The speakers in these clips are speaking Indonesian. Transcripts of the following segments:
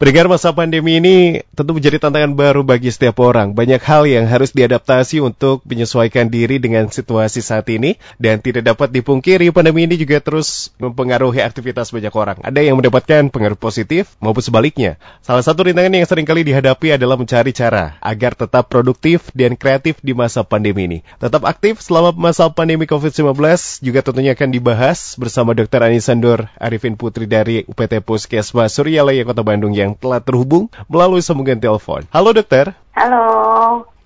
Pendengar masa pandemi ini tentu menjadi tantangan baru bagi setiap orang. Banyak hal yang harus diadaptasi untuk menyesuaikan diri dengan situasi saat ini dan tidak dapat dipungkiri pandemi ini juga terus mempengaruhi aktivitas banyak orang. Ada yang mendapatkan pengaruh positif maupun sebaliknya. Salah satu rintangan yang sering kali dihadapi adalah mencari cara agar tetap produktif dan kreatif di masa pandemi ini. Tetap aktif selama masa pandemi COVID-19 juga tentunya akan dibahas bersama Dr. Anisandur Arifin Putri dari UPT Puskesmas Suryalaya Kota Bandung yang yang telah terhubung melalui sambungan telepon. Halo dokter. Halo.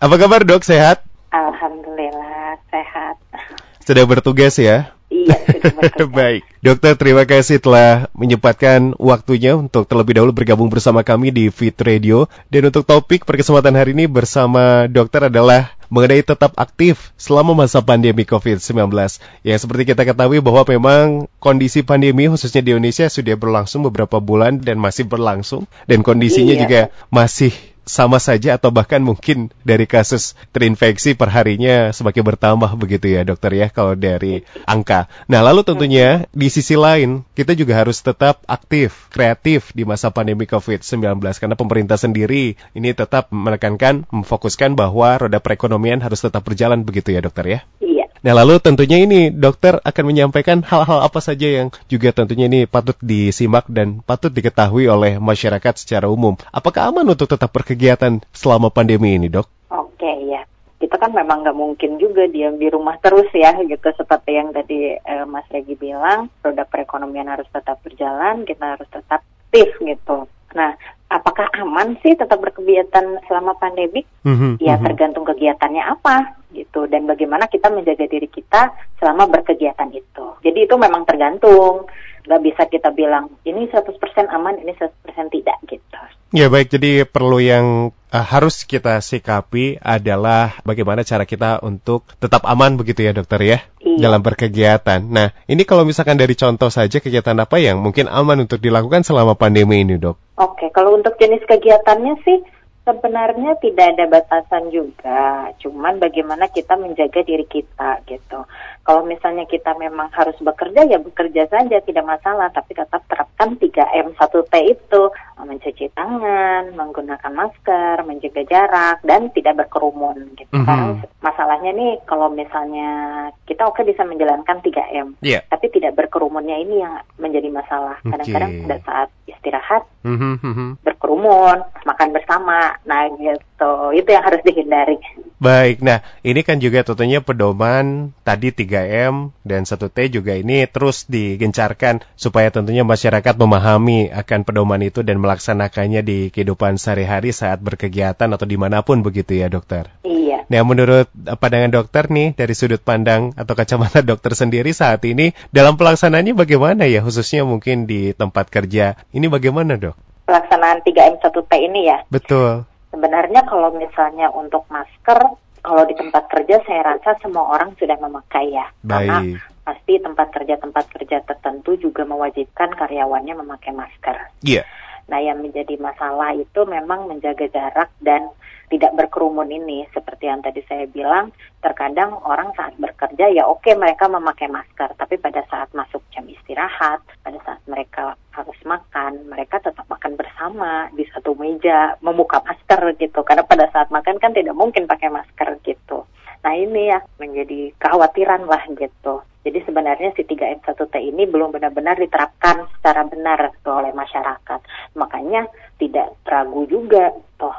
Apa kabar dok? Sehat? Alhamdulillah sehat. Sudah bertugas ya? Iya, Baik. Dokter, terima kasih telah menyempatkan waktunya untuk terlebih dahulu bergabung bersama kami di Fit Radio. Dan untuk topik perkesempatan hari ini bersama dokter adalah mengenai tetap aktif selama masa pandemi COVID-19. Ya, seperti kita ketahui bahwa memang kondisi pandemi khususnya di Indonesia sudah berlangsung beberapa bulan dan masih berlangsung. Dan kondisinya iya. juga masih sama saja atau bahkan mungkin dari kasus terinfeksi perharinya semakin bertambah begitu ya dokter ya kalau dari angka. Nah lalu tentunya di sisi lain kita juga harus tetap aktif, kreatif di masa pandemi COVID-19 karena pemerintah sendiri ini tetap menekankan, memfokuskan bahwa roda perekonomian harus tetap berjalan begitu ya dokter ya. Nah lalu tentunya ini dokter akan menyampaikan hal-hal apa saja yang juga tentunya ini patut disimak dan patut diketahui oleh masyarakat secara umum. Apakah aman untuk tetap berkegiatan selama pandemi ini dok? Oke ya, kita kan memang nggak mungkin juga diam di rumah terus ya gitu seperti yang tadi eh, Mas Regi bilang, roda perekonomian harus tetap berjalan, kita harus tetap aktif gitu. Nah, apakah aman sih tetap berkegiatan selama pandemi? Mm-hmm, ya tergantung kegiatannya apa gitu dan bagaimana kita menjaga diri kita selama berkegiatan itu. Jadi itu memang tergantung. Gak bisa kita bilang ini 100% aman, ini 100% tidak gitu. Ya baik, jadi perlu yang uh, harus kita sikapi adalah bagaimana cara kita untuk tetap aman begitu ya dokter ya iya. dalam berkegiatan. Nah ini kalau misalkan dari contoh saja kegiatan apa yang mungkin aman untuk dilakukan selama pandemi ini dok? Oke, kalau untuk jenis kegiatannya sih Sebenarnya tidak ada batasan juga, cuman bagaimana kita menjaga diri kita gitu. Kalau misalnya kita memang harus bekerja ya bekerja saja tidak masalah, tapi tetap terapkan 3M 1T itu, mencuci tangan, menggunakan masker, menjaga jarak dan tidak berkerumun gitu. Mm -hmm. Karena masalahnya nih kalau misalnya kita oke okay bisa menjalankan 3M, yeah. tapi tidak berkerumunnya ini yang menjadi masalah. Kadang-kadang okay. pada saat istirahat mm -hmm. berkerumun, makan bersama, nah gitu. Itu yang harus dihindari. Baik, nah ini kan juga tentunya pedoman tadi 3M dan 1T juga ini terus digencarkan supaya tentunya masyarakat memahami akan pedoman itu dan melaksanakannya di kehidupan sehari-hari saat berkegiatan atau di mana pun begitu ya dokter. Iya. Nah menurut pandangan dokter nih dari sudut pandang atau kacamata dokter sendiri saat ini dalam pelaksanaannya bagaimana ya khususnya mungkin di tempat kerja ini bagaimana dok? Pelaksanaan 3M 1T ini ya? Betul. Sebenarnya kalau misalnya untuk masker, kalau di tempat kerja saya rasa semua orang sudah memakai ya. Baik. Karena pasti tempat kerja-tempat kerja tertentu juga mewajibkan karyawannya memakai masker. Iya. Yeah. Nah, yang menjadi masalah itu memang menjaga jarak dan tidak berkerumun ini. Seperti yang tadi saya bilang, terkadang orang saat bekerja ya oke mereka memakai masker, tapi pada saat masuk jam istirahat, pada saat mereka harus makan, mereka tetap makan bersama di satu meja, membuka masker gitu. Karena pada saat makan kan tidak mungkin pakai masker gitu. Nah ini ya menjadi kekhawatiran lah gitu. Jadi sebenarnya si 3M1T ini belum benar-benar diterapkan secara benar oleh masyarakat. Makanya tidak ragu juga toh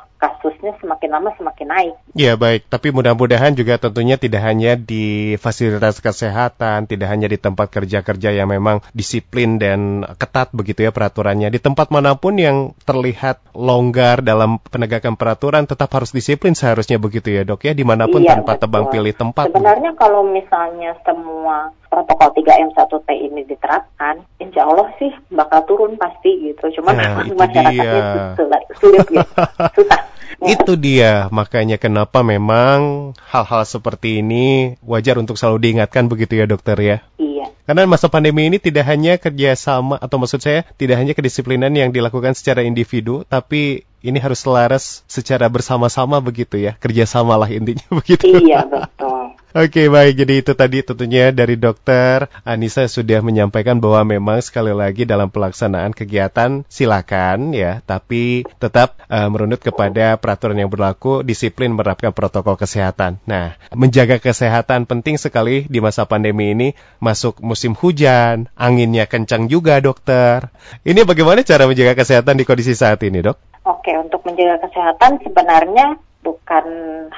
kasusnya semakin lama semakin naik. Ya baik, tapi mudah-mudahan juga tentunya tidak hanya di fasilitas kesehatan, tidak hanya di tempat kerja-kerja yang memang disiplin dan ketat begitu ya peraturannya. Di tempat mana pun yang terlihat longgar dalam penegakan peraturan tetap harus disiplin seharusnya begitu ya dok ya, di mana pun iya, tanpa betul. tebang pilih tempat. Sebenarnya kalau misalnya semua protokol 3M 1T ini diterapkan, insya Allah sih bakal turun pasti gitu. Cuman nah, masyarakatnya sulit, sulit gitu, susah. Itu dia makanya kenapa memang hal-hal seperti ini wajar untuk selalu diingatkan begitu ya dokter ya. Iya. Karena masa pandemi ini tidak hanya kerjasama atau maksud saya tidak hanya kedisiplinan yang dilakukan secara individu, tapi ini harus selaras secara bersama-sama begitu ya, kerjasama lah intinya begitu. Iya betul. Oke baik, jadi itu tadi tentunya dari dokter Anissa sudah menyampaikan bahwa memang sekali lagi dalam pelaksanaan kegiatan silakan ya, tapi tetap uh, merunut kepada peraturan yang berlaku, disiplin menerapkan protokol kesehatan. Nah, menjaga kesehatan penting sekali di masa pandemi ini, masuk musim hujan, anginnya kencang juga dokter. Ini bagaimana cara menjaga kesehatan di kondisi saat ini dok? Oke, untuk menjaga kesehatan sebenarnya bukan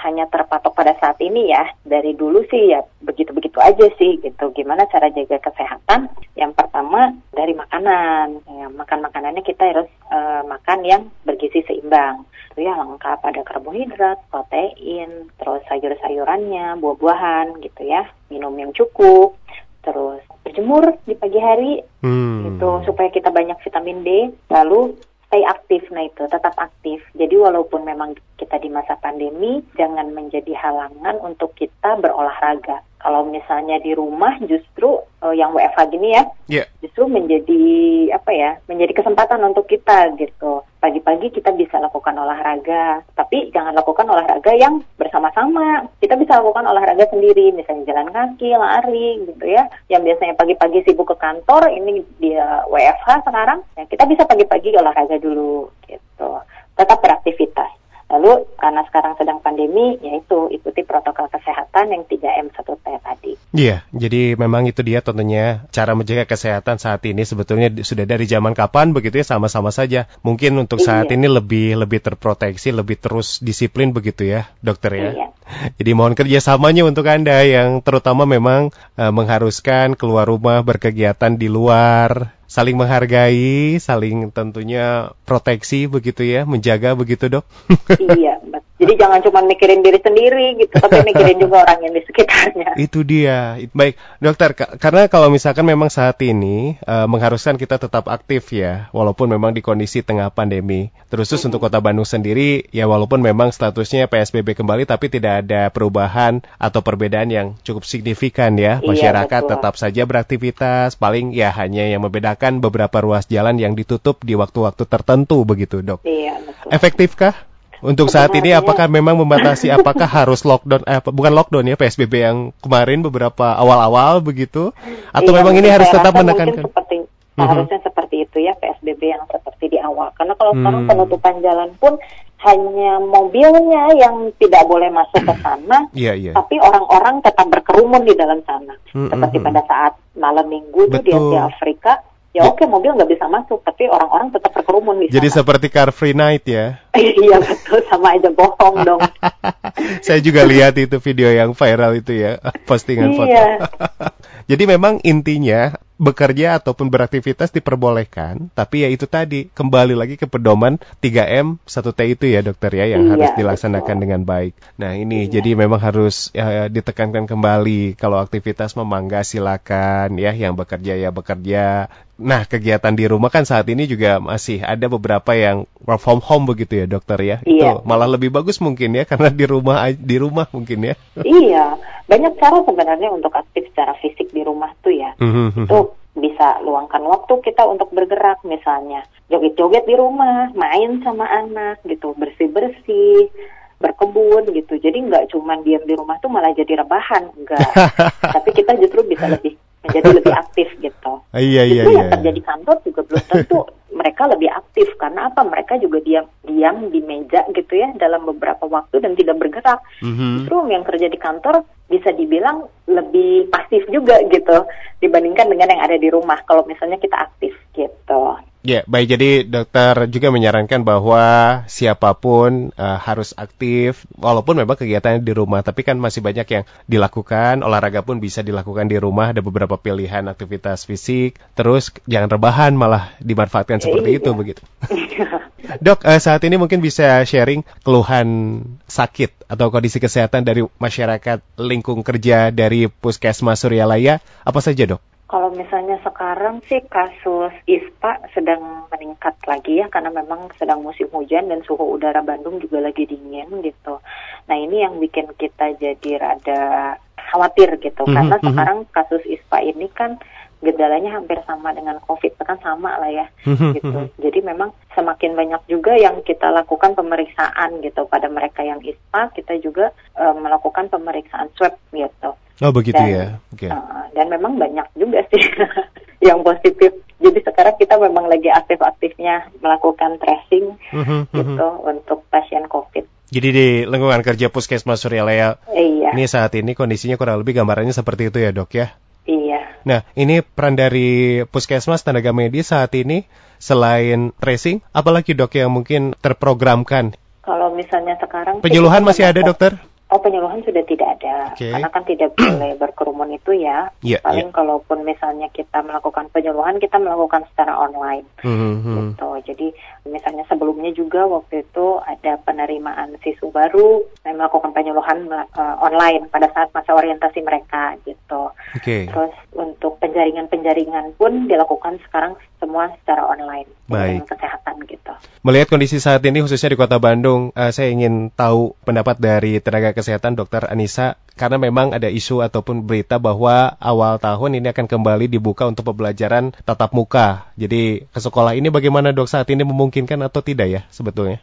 hanya terpatok pada saat ini ya. Dari dulu sih ya begitu-begitu aja sih gitu. Gimana cara jaga kesehatan? Yang pertama dari makanan. Ya, makan makanannya kita harus uh, makan yang bergizi seimbang. Itu ya lengkap ada karbohidrat, protein, terus sayur-sayurannya, buah-buahan gitu ya. Minum yang cukup. Terus berjemur di pagi hari hmm. gitu supaya kita banyak vitamin D. Lalu stay aktif nah itu tetap aktif jadi walaupun memang kita di masa pandemi jangan menjadi halangan untuk kita berolahraga kalau misalnya di rumah justru uh, yang WFH gini ya yeah. justru menjadi apa ya menjadi kesempatan untuk kita gitu pagi-pagi kita bisa lakukan olahraga, tapi jangan lakukan olahraga yang bersama-sama. Kita bisa lakukan olahraga sendiri, misalnya jalan kaki, lari, gitu ya. Yang biasanya pagi-pagi sibuk ke kantor, ini dia WFH sekarang, ya kita bisa pagi-pagi olahraga dulu, gitu. Tetap beraktivitas. Lalu karena sekarang sedang pandemi, yaitu ikuti protokol kesehatan yang 3M 1T tadi. Iya, jadi memang itu dia tentunya cara menjaga kesehatan saat ini sebetulnya sudah dari zaman kapan begitu ya sama-sama saja. Mungkin untuk saat iya. ini lebih lebih terproteksi, lebih terus disiplin begitu ya, dokter ya. Iya. Jadi mohon kerjasamanya untuk Anda yang terutama memang uh, mengharuskan keluar rumah berkegiatan di luar saling menghargai, saling tentunya proteksi begitu ya, menjaga begitu dok. iya, jadi jangan cuma mikirin diri sendiri gitu, tapi mikirin juga orang yang di sekitarnya. Itu dia. Baik, dokter, karena kalau misalkan memang saat ini uh, mengharuskan kita tetap aktif ya, walaupun memang di kondisi tengah pandemi. Terus hmm. untuk Kota Bandung sendiri, ya walaupun memang statusnya PSBB kembali, tapi tidak ada perubahan atau perbedaan yang cukup signifikan ya. Iya, Masyarakat iya, tetap saja beraktivitas, paling ya hanya yang membedakan beberapa ruas jalan yang ditutup di waktu-waktu tertentu begitu, dok. Iya, betul. Efektifkah? Untuk saat ini apakah memang membatasi apakah harus lockdown eh bukan lockdown ya PSBB yang kemarin beberapa awal-awal begitu atau iya, memang ini harus tetap menekankan seperti mm-hmm. harusnya seperti itu ya PSBB yang seperti di awal karena kalau hmm. sekarang penutupan jalan pun hanya mobilnya yang tidak boleh masuk ke sana yeah, yeah. tapi orang-orang tetap berkerumun di dalam sana mm-hmm. seperti pada saat malam minggu itu di Asia Afrika ya oke okay, mobil nggak bisa masuk tapi orang-orang tetap berkerumun di sana. Jadi seperti car free night ya? iya betul sama aja bohong dong. Saya juga lihat itu video yang viral itu ya postingan foto. Iya. Jadi memang intinya bekerja ataupun beraktivitas diperbolehkan, tapi ya itu tadi kembali lagi ke pedoman 3M 1T itu ya dokter ya yang iya, harus dilaksanakan betul. dengan baik. Nah ini iya. jadi memang harus ya, ditekankan kembali kalau aktivitas memangga silakan ya yang bekerja ya bekerja. Nah kegiatan di rumah kan saat ini juga masih ada beberapa yang work from home begitu ya dokter ya. Iya. Itu malah lebih bagus mungkin ya karena di rumah di rumah mungkin ya. Iya banyak cara sebenarnya untuk aktif secara fisik di rumah tuh ya. Mm-hmm. Itu bisa luangkan waktu kita untuk bergerak misalnya joget-joget di rumah, main sama anak gitu, bersih-bersih, berkebun gitu. Jadi nggak cuma diam di rumah tuh malah jadi rebahan, enggak. Tapi kita justru bisa lebih menjadi lebih aktif gitu. Iya iya Itu iya. yang terjadi kantor juga belum tentu mereka lebih aktif karena apa? Mereka juga diam diam di meja gitu ya dalam beberapa waktu dan tidak bergerak. Mm-hmm. Justru yang kerja di kantor bisa dibilang lebih pasif juga gitu dibandingkan dengan yang ada di rumah kalau misalnya kita aktif gitu. Ya, baik. Jadi dokter juga menyarankan bahwa siapa pun uh, harus aktif, walaupun memang kegiatannya di rumah, tapi kan masih banyak yang dilakukan. Olahraga pun bisa dilakukan di rumah. Ada beberapa pilihan aktivitas fisik. Terus jangan rebahan, malah dimanfaatkan seperti iya. itu, begitu. Dok, uh, saat ini mungkin bisa sharing keluhan sakit atau kondisi kesehatan dari masyarakat lingkung kerja dari Puskesmas Suryalaya. Apa saja, dok? Kalau misalnya sekarang sih kasus ISPA sedang meningkat lagi ya karena memang sedang musim hujan dan suhu udara Bandung juga lagi dingin gitu. Nah ini yang bikin kita jadi rada khawatir gitu mm -hmm. karena mhm. sekarang kasus ISPA ini kan gejalanya hampir sama dengan COVID kan sama lah ya gitu. Jadi memang semakin banyak juga yang kita lakukan pemeriksaan gitu pada mereka yang ISPA kita juga e, melakukan pemeriksaan swab gitu. Oh begitu Dan, ya. Oke. Uh, dan memang banyak juga sih yang positif. Jadi sekarang kita memang lagi aktif-aktifnya melakukan tracing Mhm, mhm. gitu untuk pasien COVID. Jadi di lingkungan kerja Puskesmas Suryalaya Iya, ini saat ini kondisinya kurang lebih gambarannya seperti itu ya dok ya. Iya. Nah ini peran dari Puskesmas tenaga medis saat ini selain tracing, apalagi dok yang mungkin terprogramkan. Kalau misalnya sekarang Penyuluhan masih ada dokter? Oh penyuluhan sudah tidak ada, Oke. karena kan tidak boleh berkerumun itu ya. Iya, Paling kalaupun misalnya kita melakukan penyuluhan, kita melakukan secara online. Mhm, mhm. gitu. Jadi misalnya sebelumnya juga waktu itu ada penerimaan siswa baru, saya melakukan penyuluhan uh, online pada saat masa orientasi mereka gitu. Oke. Terus untuk penjaringan-penjaringan pun dilakukan sekarang semua secara online, Baik. kesehatan gitu. Melihat kondisi saat ini khususnya di Kota Bandung, eh, saya ingin tahu pendapat dari tenaga kesehatan Dr. Anissa karena memang ada isu ataupun berita bahwa awal tahun ini akan kembali dibuka untuk pembelajaran tatap muka. Jadi ke sekolah ini bagaimana dok saat ini memungkinkan atau tidak ya sebetulnya?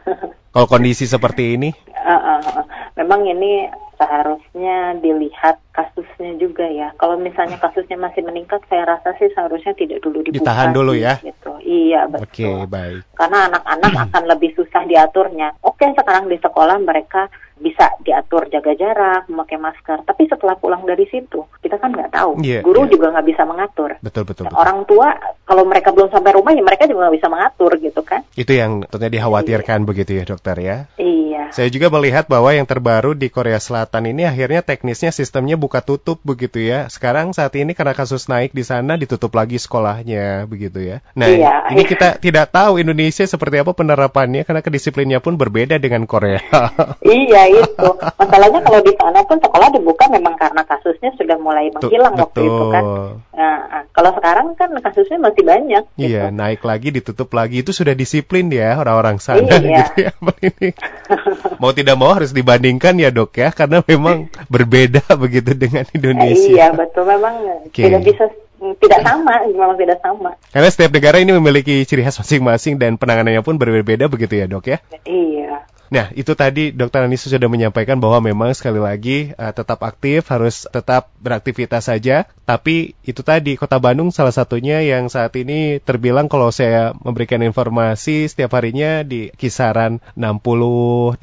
Kalau kondisi seperti ini, Uh, uh, uh. Memang ini seharusnya dilihat kasusnya juga ya. Kalau misalnya kasusnya masih meningkat, saya rasa sih seharusnya tidak dulu dibuka. Ditahan dulu ya? Gitu. Iya oke betul. baik. Karena anak-anak akan lebih susah diaturnya. Oke, sekarang di sekolah mereka bisa diatur jaga jarak, memakai masker. Tapi setelah pulang dari situ, kita kan nggak tahu. Iya, Guru iya. juga nggak bisa mengatur. Betul betul. Betul. Orang tua, kalau mereka belum sampai rumah, ya mereka juga nggak bisa mengatur gitu kan? Itu yang tentunya dikhawatirkan begitu ya dokter ya. Iya. Saya juga melihat bahwa yang terbaru di Korea Selatan ini akhirnya teknisnya sistemnya buka tutup begitu ya. Sekarang saat ini karena kasus naik di sana ditutup lagi sekolahnya begitu ya. Nah, Iya, ini iya. kita tidak tahu Indonesia seperti apa penerapannya karena kedisiplinnya pun berbeda dengan Korea. Iya itu. Masalahnya kalau di sana pun sekolah dibuka memang karena kasusnya sudah mulai Betul, menghilang waktu itu kan. betul. Nah, ah, kalau sekarang kan kasusnya masih banyak. Iya, gitu. naik lagi ditutup lagi itu sudah disiplin ya orang-orang sana Iya. gitu ya. Ini. mau tidak mau harus dibandingkan ya dok ya karena memang berbeda begitu dengan Indonesia. Iya betul memang Oke. tidak bisa tidak sama, memang tidak sama. Karena setiap negara ini memiliki ciri khas masing-masing dan penanganannya pun berbeda-beda begitu ya dok ya. Iya. Nah itu tadi dokter Anissa sudah menyampaikan bahwa memang sekali lagi eh, tetap aktif harus tetap beraktivitas saja. Tapi itu tadi kota Bandung salah satunya yang saat ini terbilang kalau saya memberikan informasi setiap harinya di kisaran 60, 80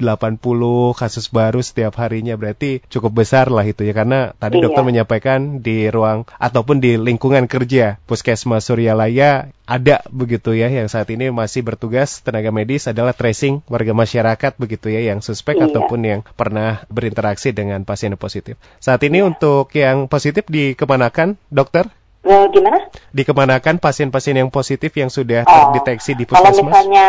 kasus baru setiap harinya berarti cukup besar lah itu ya karena tadi Iya. dokter menyampaikan di ruang ataupun di lingkungan kerja Puskesmas Suryalaya ada begitu ya yang saat ini masih bertugas tenaga medis adalah tracing warga masyarakat begitu ya yang suspek Iya. ataupun yang pernah berinteraksi dengan pasien positif. Saat ini untuk yang positif dikemanakan dokter? Eh, gimana? Dikemanakan pasien-pasien yang positif yang sudah Oh, terdeteksi di Kalau puskesmas? misalnya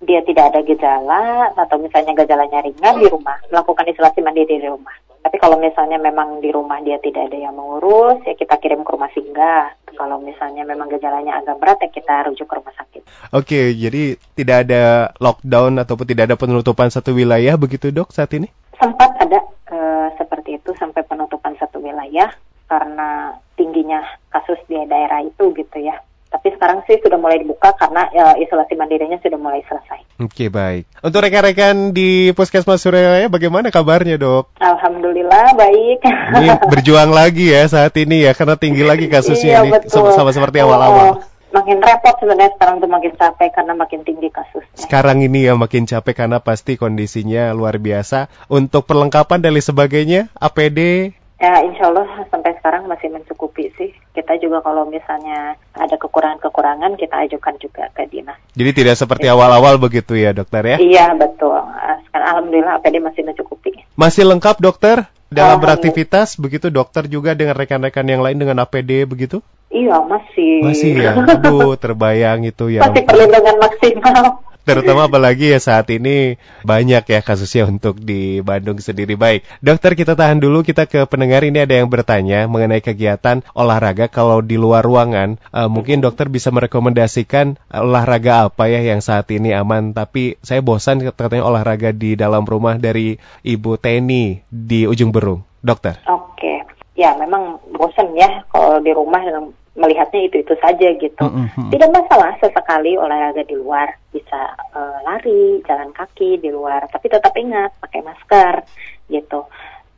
dia tidak ada gejala atau misalnya gejalanya ringan di rumah, melakukan isolasi mandiri di rumah. Tapi kalau misalnya memang di rumah dia tidak ada yang mengurus, ya kita kirim ke rumah singgah. Kalau misalnya memang gejalanya agak berat, ya kita rujuk ke rumah sakit. Oke, jadi tidak ada lockdown ataupun tidak ada penutupan satu wilayah begitu dok saat ini? Sempat ada eh, seperti itu sampai penutupan satu wilayah karena tingginya kasus di daerah itu gitu ya. Tapi sekarang sih sudah mulai dibuka karena eh, isolasi mandirinya sudah mulai selesai. Oke baik. Untuk rekan-rekan di Puskesmas Surabaya bagaimana kabarnya dok? Alhamdulillah baik. Ini berjuang lagi ya saat ini ya karena tinggi lagi kasusnya Iya, ini betul. sama, seperti awal-awal. Oh, makin repot sebenarnya sekarang tuh makin capek karena makin tinggi kasusnya. Sekarang ini ya makin capek karena pasti kondisinya luar biasa. Untuk perlengkapan dan lain sebagainya, APD, Ya, insya Allah sampai sekarang masih mencukupi sih. Kita juga kalau misalnya ada kekurangan-kekurangan, kita ajukan juga ke dinas. jadi tidak seperti awal-awal begitu ya dokter ya? Iya, betul. Ah, Sekarang Alhamdulillah APD masih mencukupi. Masih lengkap dokter dalam beraktivitas begitu dokter juga dengan rekan-rekan yang lain dengan APD begitu? Iya, masih. Masih ya. Aduh, terbayang itu ya. masih perlindungan maksimal. Terutama apalagi ya saat ini banyak ya kasusnya untuk di Bandung sendiri. Baik, dokter kita tahan dulu kita ke pendengar ini ada yang bertanya mengenai kegiatan olahraga kalau di luar ruangan. Eh, mungkin dokter bisa merekomendasikan eh, olahraga apa ya yang saat ini aman. Tapi saya bosan katanya olahraga di dalam rumah dari Ibu Teni di ujung Berung. Dokter. Oke. Ya, memang bosan ya kalau di rumah dan melihatnya itu-itu saja gitu. Mm-mm. Tidak masalah sesekali olahraga di luar, bisa eh, lari, jalan kaki di luar, tapi tetap ingat pakai masker gitu.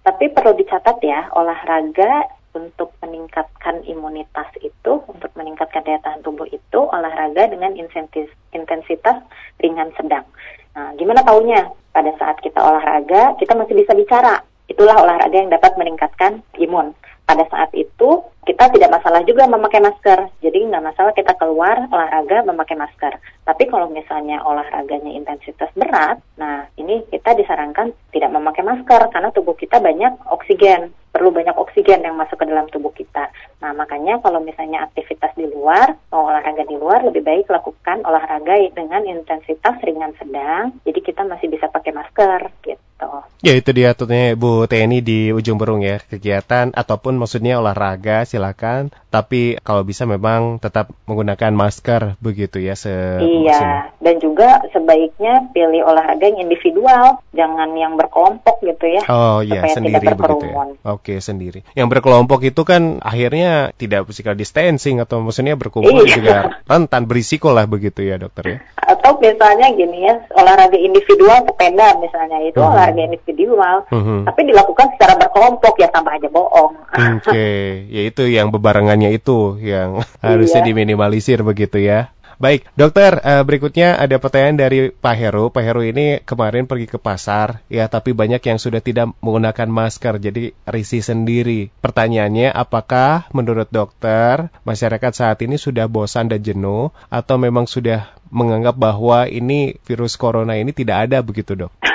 Tapi perlu dicatat ya, olahraga untuk meningkatkan imunitas itu, untuk meningkatkan daya tahan tubuh itu, olahraga dengan intensitas ringan sedang. Nah, gimana taunya? Pada saat kita olahraga, kita masih bisa bicara. Itulah olahraga yang dapat meningkatkan imun. Pada saat itu, kita tidak masalah juga memakai masker. Jadi nggak masalah kita keluar olahraga memakai masker. Tapi kalau misalnya olahraganya intensitas berat, nah ini kita disarankan tidak memakai masker karena tubuh kita banyak oksigen perlu banyak oksigen yang masuk ke dalam tubuh kita. Nah, makanya kalau misalnya aktivitas di luar, mau olahraga di luar, lebih baik lakukan olahraga dengan intensitas ringan sedang, jadi kita masih bisa pakai masker gitu. Ya, itu dia tuh Bu TNI di ujung berung ya, kegiatan ataupun maksudnya olahraga silakan, tapi kalau bisa memang tetap menggunakan masker begitu ya se Iya, dan juga sebaiknya pilih olahraga yang individual, jangan yang berkelompok gitu ya. Oh iya, sendiri tidak begitu ya. Oke, sendiri. Yang berkelompok itu kan akhirnya tidak physical distancing atau maksudnya berkumpul iya. juga rentan berisiko lah begitu ya dokter ya. Atau misalnya gini ya, olahraga individual sepeda misalnya itu hmm. olahraga individual, hmm. tapi dilakukan secara berkelompok ya sama aja bohong. Oke, okay. ya itu yang bebarengannya itu yang harusnya iya. diminimalisir begitu ya. Baik, dokter, uh, berikutnya ada pertanyaan dari Pak Heru. Pak Heru ini kemarin pergi ke pasar, ya tapi banyak yang sudah tidak menggunakan masker, jadi risih sendiri. Pertanyaannya, apakah menurut dokter, masyarakat saat ini sudah bosan dan jenuh, atau memang sudah menganggap bahwa ini virus corona ini tidak ada begitu dok?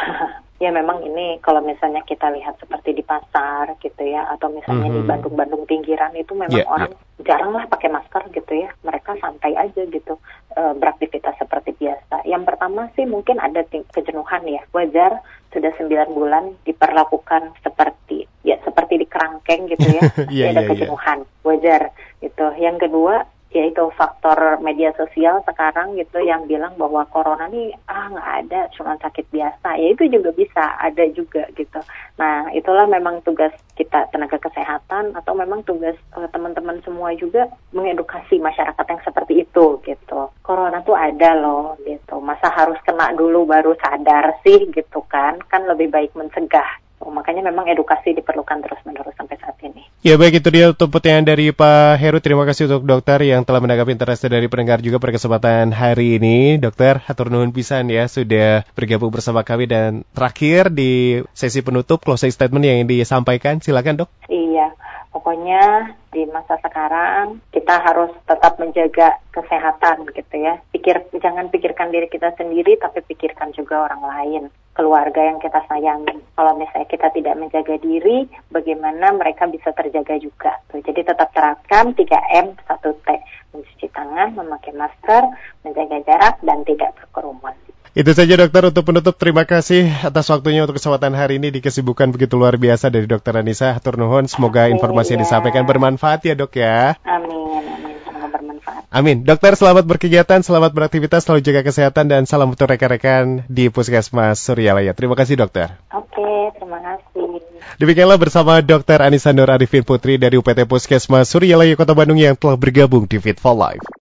Ya memang ini kalau misalnya kita lihat seperti di pasar gitu ya atau misalnya mm -hmm. di mhm. Bandung-Bandung pinggiran itu memang yeah, orang yeah. jarang lah pakai masker gitu ya mereka santai aja gitu e, beraktivitas seperti biasa yang pertama sih mungkin ada kejenuhan ya wajar sudah sembilan bulan diperlakukan seperti ya seperti di kerangkeng gitu ya yeah, ada yeah, iya. kejenuhan yeah. wajar gitu yang kedua yaitu faktor media sosial sekarang gitu yang bilang bahwa corona nih ah nggak ada cuma sakit biasa. Ya itu juga bisa ada juga gitu. Nah itulah memang tugas kita tenaga kesehatan atau memang tugas uh, teman-teman semua juga mengedukasi masyarakat yang seperti itu gitu. Corona tuh ada loh gitu. Masa harus kena dulu baru sadar sih gitu kan. Kan lebih baik mencegah makanya memang edukasi diperlukan terus-menerus sampai saat ini. Ya baik itu dia untuk pertanyaan dari Pak Heru. Terima kasih untuk dokter yang telah menanggapi interest dari pendengar juga pada kesempatan hari ini. Dokter, hatur nuhun pisan ya sudah bergabung bersama kami dan terakhir di sesi penutup closing statement yang disampaikan. Silakan dok. Iya, pokoknya di masa sekarang kita harus tetap menjaga kesehatan gitu ya. Pikir jangan pikirkan diri kita sendiri tapi pikirkan juga orang lain keluarga yang kita sayangi. Kalau misalnya kita tidak menjaga diri, bagaimana mereka bisa terjaga juga. Tuh, jadi tetap terapkan 3M, 1T. Mencuci tangan, memakai masker, menjaga jarak, dan tidak berkerumun. Itu saja dokter untuk penutup. Terima kasih atas waktunya untuk kesempatan hari ini di kesibukan begitu luar biasa dari dokter Anissa. Hatur nuhun. Semoga informasi yang ya. disampaikan bermanfaat ya dok ya. Amin. Amin. Amin. Dokter selamat berkegiatan, selamat beraktivitas, selalu jaga kesehatan dan salam untuk rekan-rekan di Puskesmas Suryalaya. Terima kasih dokter. Oke, terima kasih. Demikianlah bersama Dokter Anissa Nur Arifin Putri dari UPT Puskesmas Suryalaya Kota Bandung yang telah bergabung di Fit for Life.